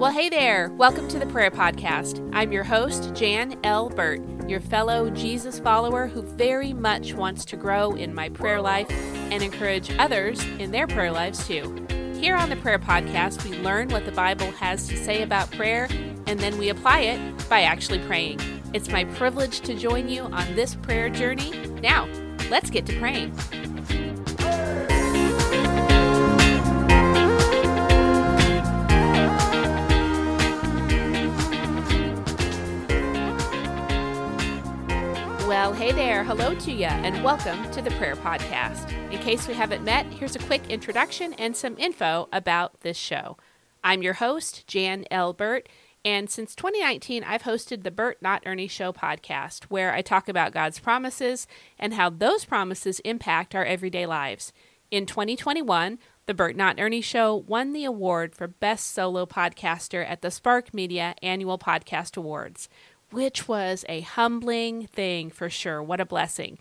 Well, hey there. Welcome to the Prayer Podcast. I'm your host, Jan L. Burt, your fellow Jesus follower who very much wants to grow in my prayer life and encourage others in their prayer lives too. Here on the Prayer Podcast, we learn what the Bible has to say about prayer and then we apply it by actually praying. It's my privilege to join you on this prayer journey. Now, let's get to praying. Well, hey there. Hello to you, and welcome to the Prayer Podcast. In case we haven't met, here's a quick introduction and some info about this show. I'm your host, Jan L. Burt, and since 2019, I've hosted the Burt Not Ernie Show podcast, where I talk about God's promises and how those promises impact our everyday lives. In 2021, the Burt Not Ernie Show won the award for Best Solo Podcaster at the Spark Media Annual Podcast Awards which was a humbling thing for sure. What a blessing.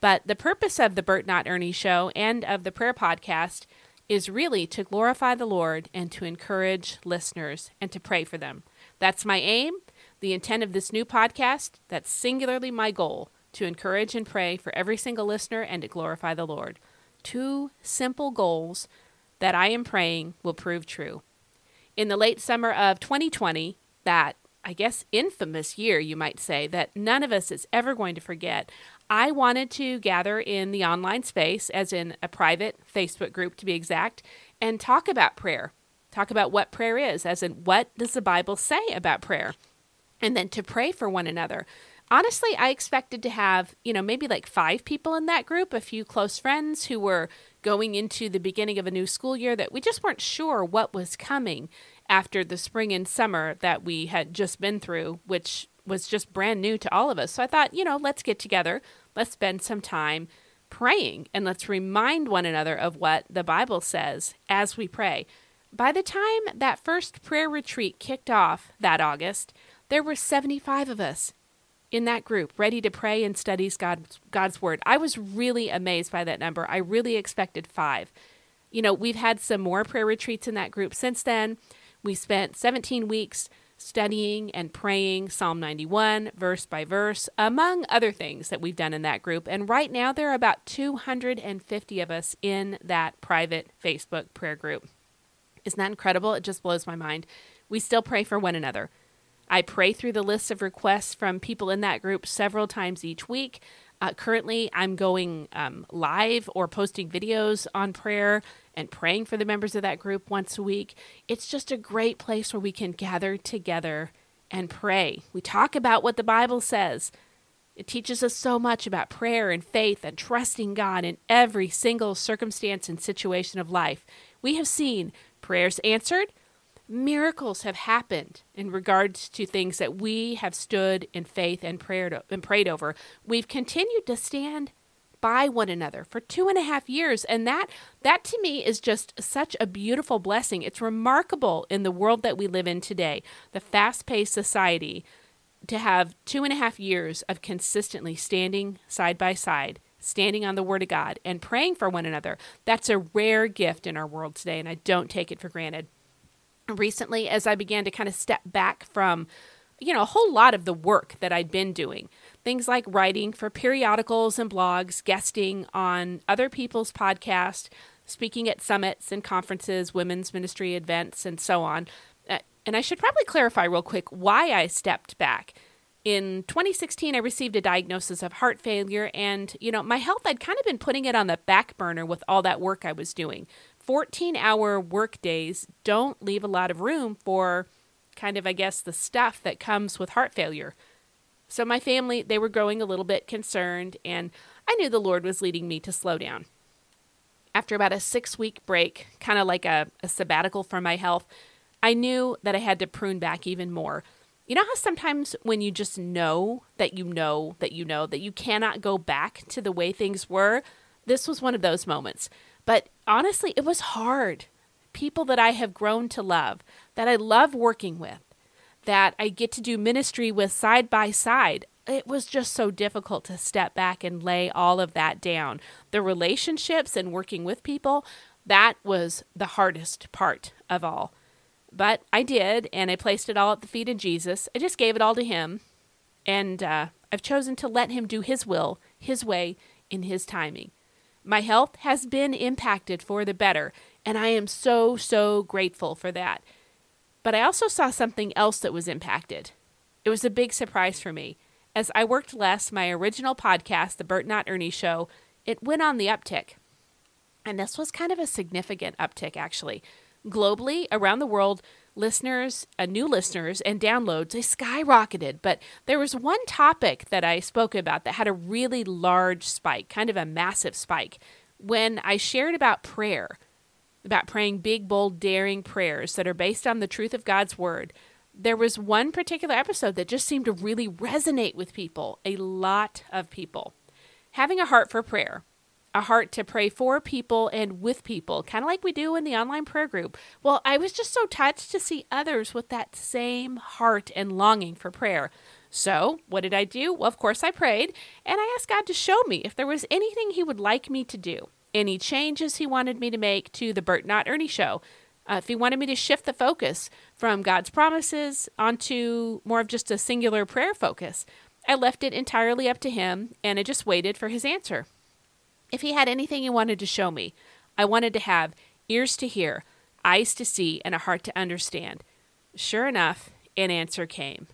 But the purpose of the Burt Not Ernie show and of the prayer podcast is really to glorify the Lord and to encourage listeners and to pray for them. That's my aim, the intent of this new podcast. That's singularly my goal to encourage and pray for every single listener and to glorify the Lord. Two simple goals that I am praying will prove true. In the late summer of 2020, that I guess, infamous year, you might say, that none of us is ever going to forget. I wanted to gather in the online space, as in a private Facebook group to be exact, and talk about prayer. Talk about what prayer is, as in what does the Bible say about prayer? And then to pray for one another. Honestly, I expected to have, you know, maybe like five people in that group, a few close friends who were going into the beginning of a new school year that we just weren't sure what was coming after the spring and summer that we had just been through, which was just brand new to all of us. So I thought, you know, let's get together, let's spend some time praying, and let's remind one another of what the Bible says as we pray. By the time that first prayer retreat kicked off that August, there were 75 of us in that group ready to pray and study God's, God's Word. I was really amazed by that number. I really expected five. You know, we've had some more prayer retreats in that group since then. We spent 17 weeks studying and praying Psalm 91 verse by verse, among other things that we've done in that group. And right now, there are about 250 of us in that private Facebook prayer group. Isn't that incredible? It just blows my mind. We still pray for one another. I pray through the list of requests from people in that group several times each week. Uh, currently, I'm going um, live or posting videos on prayer and praying for the members of that group once a week. It's just a great place where we can gather together and pray. We talk about what the Bible says. It teaches us so much about prayer and faith and trusting God in every single circumstance and situation of life. We have seen prayers answered, miracles have happened in regards to things that we have stood in faith and prayed and prayed over. We've continued to stand by one another for two and a half years and that that to me is just such a beautiful blessing. It's remarkable in the world that we live in today the fast-paced society to have two and a half years of consistently standing side by side standing on the word of god and praying for one another. That's a rare gift in our world today and i don't take it for granted recently as i began to kind of step back from you know a whole lot of the work that i'd been doing things like writing for periodicals and blogs, guesting on other people's podcasts, speaking at summits and conferences, women's ministry events, and so on. Uh, and I should probably clarify real quick why I stepped back. In 2016, I received a diagnosis of heart failure, and you know, my health, I'd kind of been putting it on the back burner with all that work I was doing. 14 hour work days don't leave a lot of room for kind of, I guess, the stuff that comes with heart failure. So my family, they were growing a little bit concerned, and I knew the Lord was leading me to slow down. After about a six week break, kind of like a, a sabbatical for my health, I knew that I had to prune back even more. You know how sometimes when you just know that you know that you know that you cannot go back to the way things were? This was one of those moments. But honestly, it was hard. People that I have grown to love, that I love working with, that I get to do ministry with side by side. It was just so difficult to step back and lay all of that down. The relationships and working with people, that was the hardest part of all. But I did, and I placed it all at the feet of Jesus. I just gave it all to Him, and uh, I've chosen to let Him do His will, His way, in His timing. My health has been impacted for the better, and I am so, so grateful for that. But I also saw something else that was impacted. It was a big surprise for me. As I worked less, my original podcast, The Burt Not Ernie Show, it went on the uptick. And this was kind of a significant uptick, actually. Globally, around the world, listeners, uh, new listeners, and downloads, they skyrocketed. But there was one topic that I spoke about that had a really large spike, kind of a massive spike, when I shared about prayer, about praying big, bold, daring prayers that are based on the truth of God's Word. There was one particular episode that just seemed to really resonate with people, a lot of people. Having a heart for prayer, a heart to pray for people and with people, kind of like we do in the online prayer group. Well, I was just so touched to see others with that same heart and longing for prayer. So, what did I do? Well, of course, I prayed and I asked God to show me if there was anything He would like me to do, any changes He wanted me to make to the Burt Not Ernie show. Uh, if he wanted me to shift the focus from God's promises onto more of just a singular prayer focus, I left it entirely up to him and I just waited for his answer. If he had anything he wanted to show me, I wanted to have ears to hear, eyes to see, and a heart to understand. Sure enough, an answer came.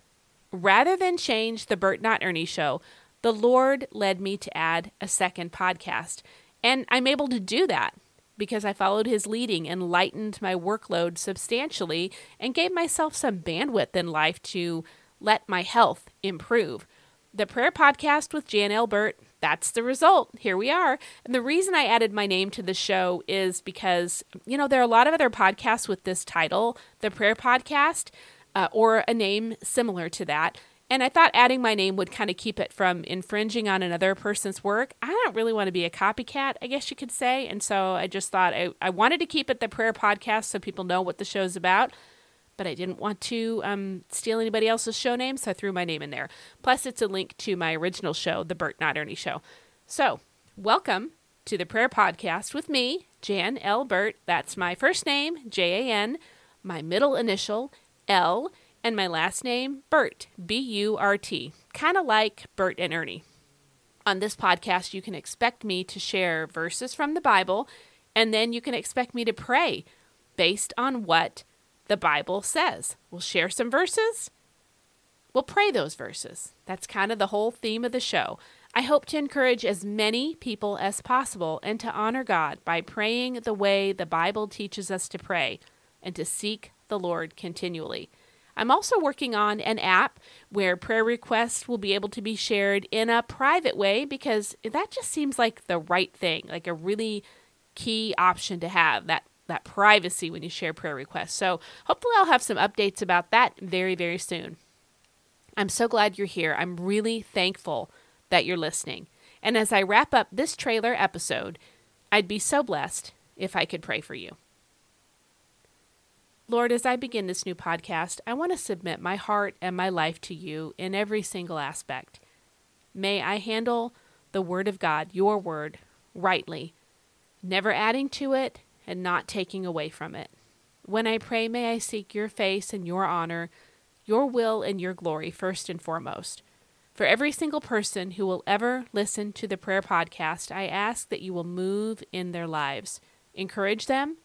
Rather than change the Burt Not Ernie show, the Lord led me to add a second podcast. And I'm able to do that because I followed his leading and lightened my workload substantially and gave myself some bandwidth in life to let my health improve. The prayer podcast with Jan L. Burt that's the result. Here we are. And the reason I added my name to the show is because, you know, there are a lot of other podcasts with this title, the Prayer Podcast, uh, or a name similar to that. And I thought adding my name would kind of keep it from infringing on another person's work. I don't really want to be a copycat, I guess you could say. And so I just thought I, I wanted to keep it the prayer podcast so people know what the show's about but I didn't want to um, steal anybody else's show name, so I threw my name in there. Plus, it's a link to my original show, The Burt Not Ernie Show. So, welcome to the Prayer Podcast with me, Jan L. Burt. That's my first name, J A N, my middle initial, L, and my last name, Burt, B U R T. Kind of like Bert and Ernie. On this podcast, you can expect me to share verses from the Bible, and then you can expect me to pray based on what the Bible says. We'll share some verses. We'll pray those verses. That's kind of the whole theme of the show. I hope to encourage as many people as possible and to honor God by praying the way the Bible teaches us to pray and to seek the Lord continually. I'm also working on an app where prayer requests will be able to be shared in a private way because that just seems like the right thing, like a really key option to have that that privacy when you share prayer requests. So hopefully I'll have some updates about that very, very soon. I'm so glad you're here. I'm really thankful that you're listening. And as I wrap up this trailer episode, I'd be so blessed if I could pray for you. Lord, as I begin this new podcast, I want to submit my heart and my life to you in every single aspect. May I handle the Word of God, your Word, rightly, never adding to it, and not taking away from it. When I pray, may I seek your face and your honor, your will and your glory first and foremost. For every single person who will ever listen to the prayer podcast, I ask that you will move in their lives. Encourage them,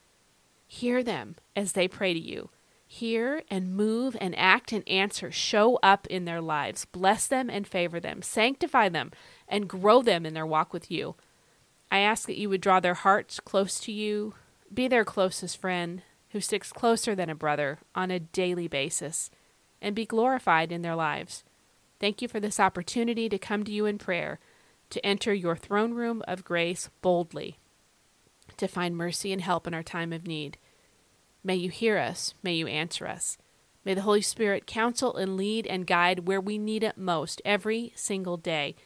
hear them as they pray to you. Hear and move and act and answer. Show up in their lives. Bless them and favor them. Sanctify them and grow them in their walk with you. I ask that you would draw their hearts close to you, be their closest friend who sticks closer than a brother on a daily basis and be glorified in their lives. Thank you for this opportunity to come to you in prayer, to enter your throne room of grace boldly, to find mercy and help in our time of need. May you hear us, may you answer us. May the Holy Spirit counsel and lead and guide where we need it most every single day.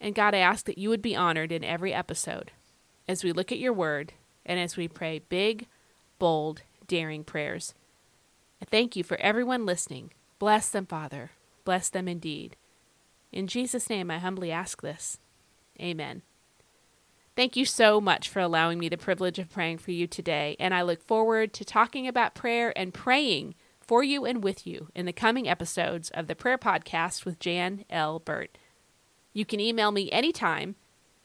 And God, I ask that you would be honored in every episode as we look at your word and as we pray big, bold, daring prayers. I thank you for everyone listening. Bless them, Father. Bless them indeed. In Jesus' name, I humbly ask this. Amen. Thank you so much for allowing me the privilege of praying for you today, and I look forward to talking about prayer and praying for you and with you in the coming episodes of the Prayer Podcast with Jan L. Burt. You can email me anytime.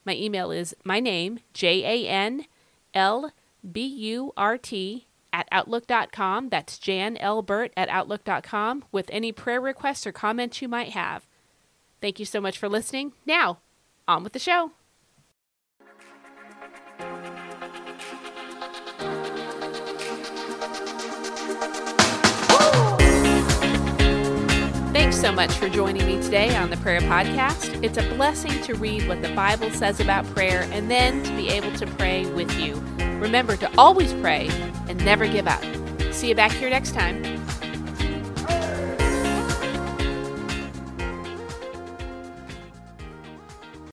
My email is my name, J A N L B U R T, at Outlook.com. That's Jan L. Burt at Outlook.com with any prayer requests or comments you might have. Thank you so much for listening. Now, on with the show. So much for joining me today on the Prayer Podcast. It's a blessing to read what the Bible says about prayer and then to be able to pray with you. Remember to always pray and never give up. See you back here next time.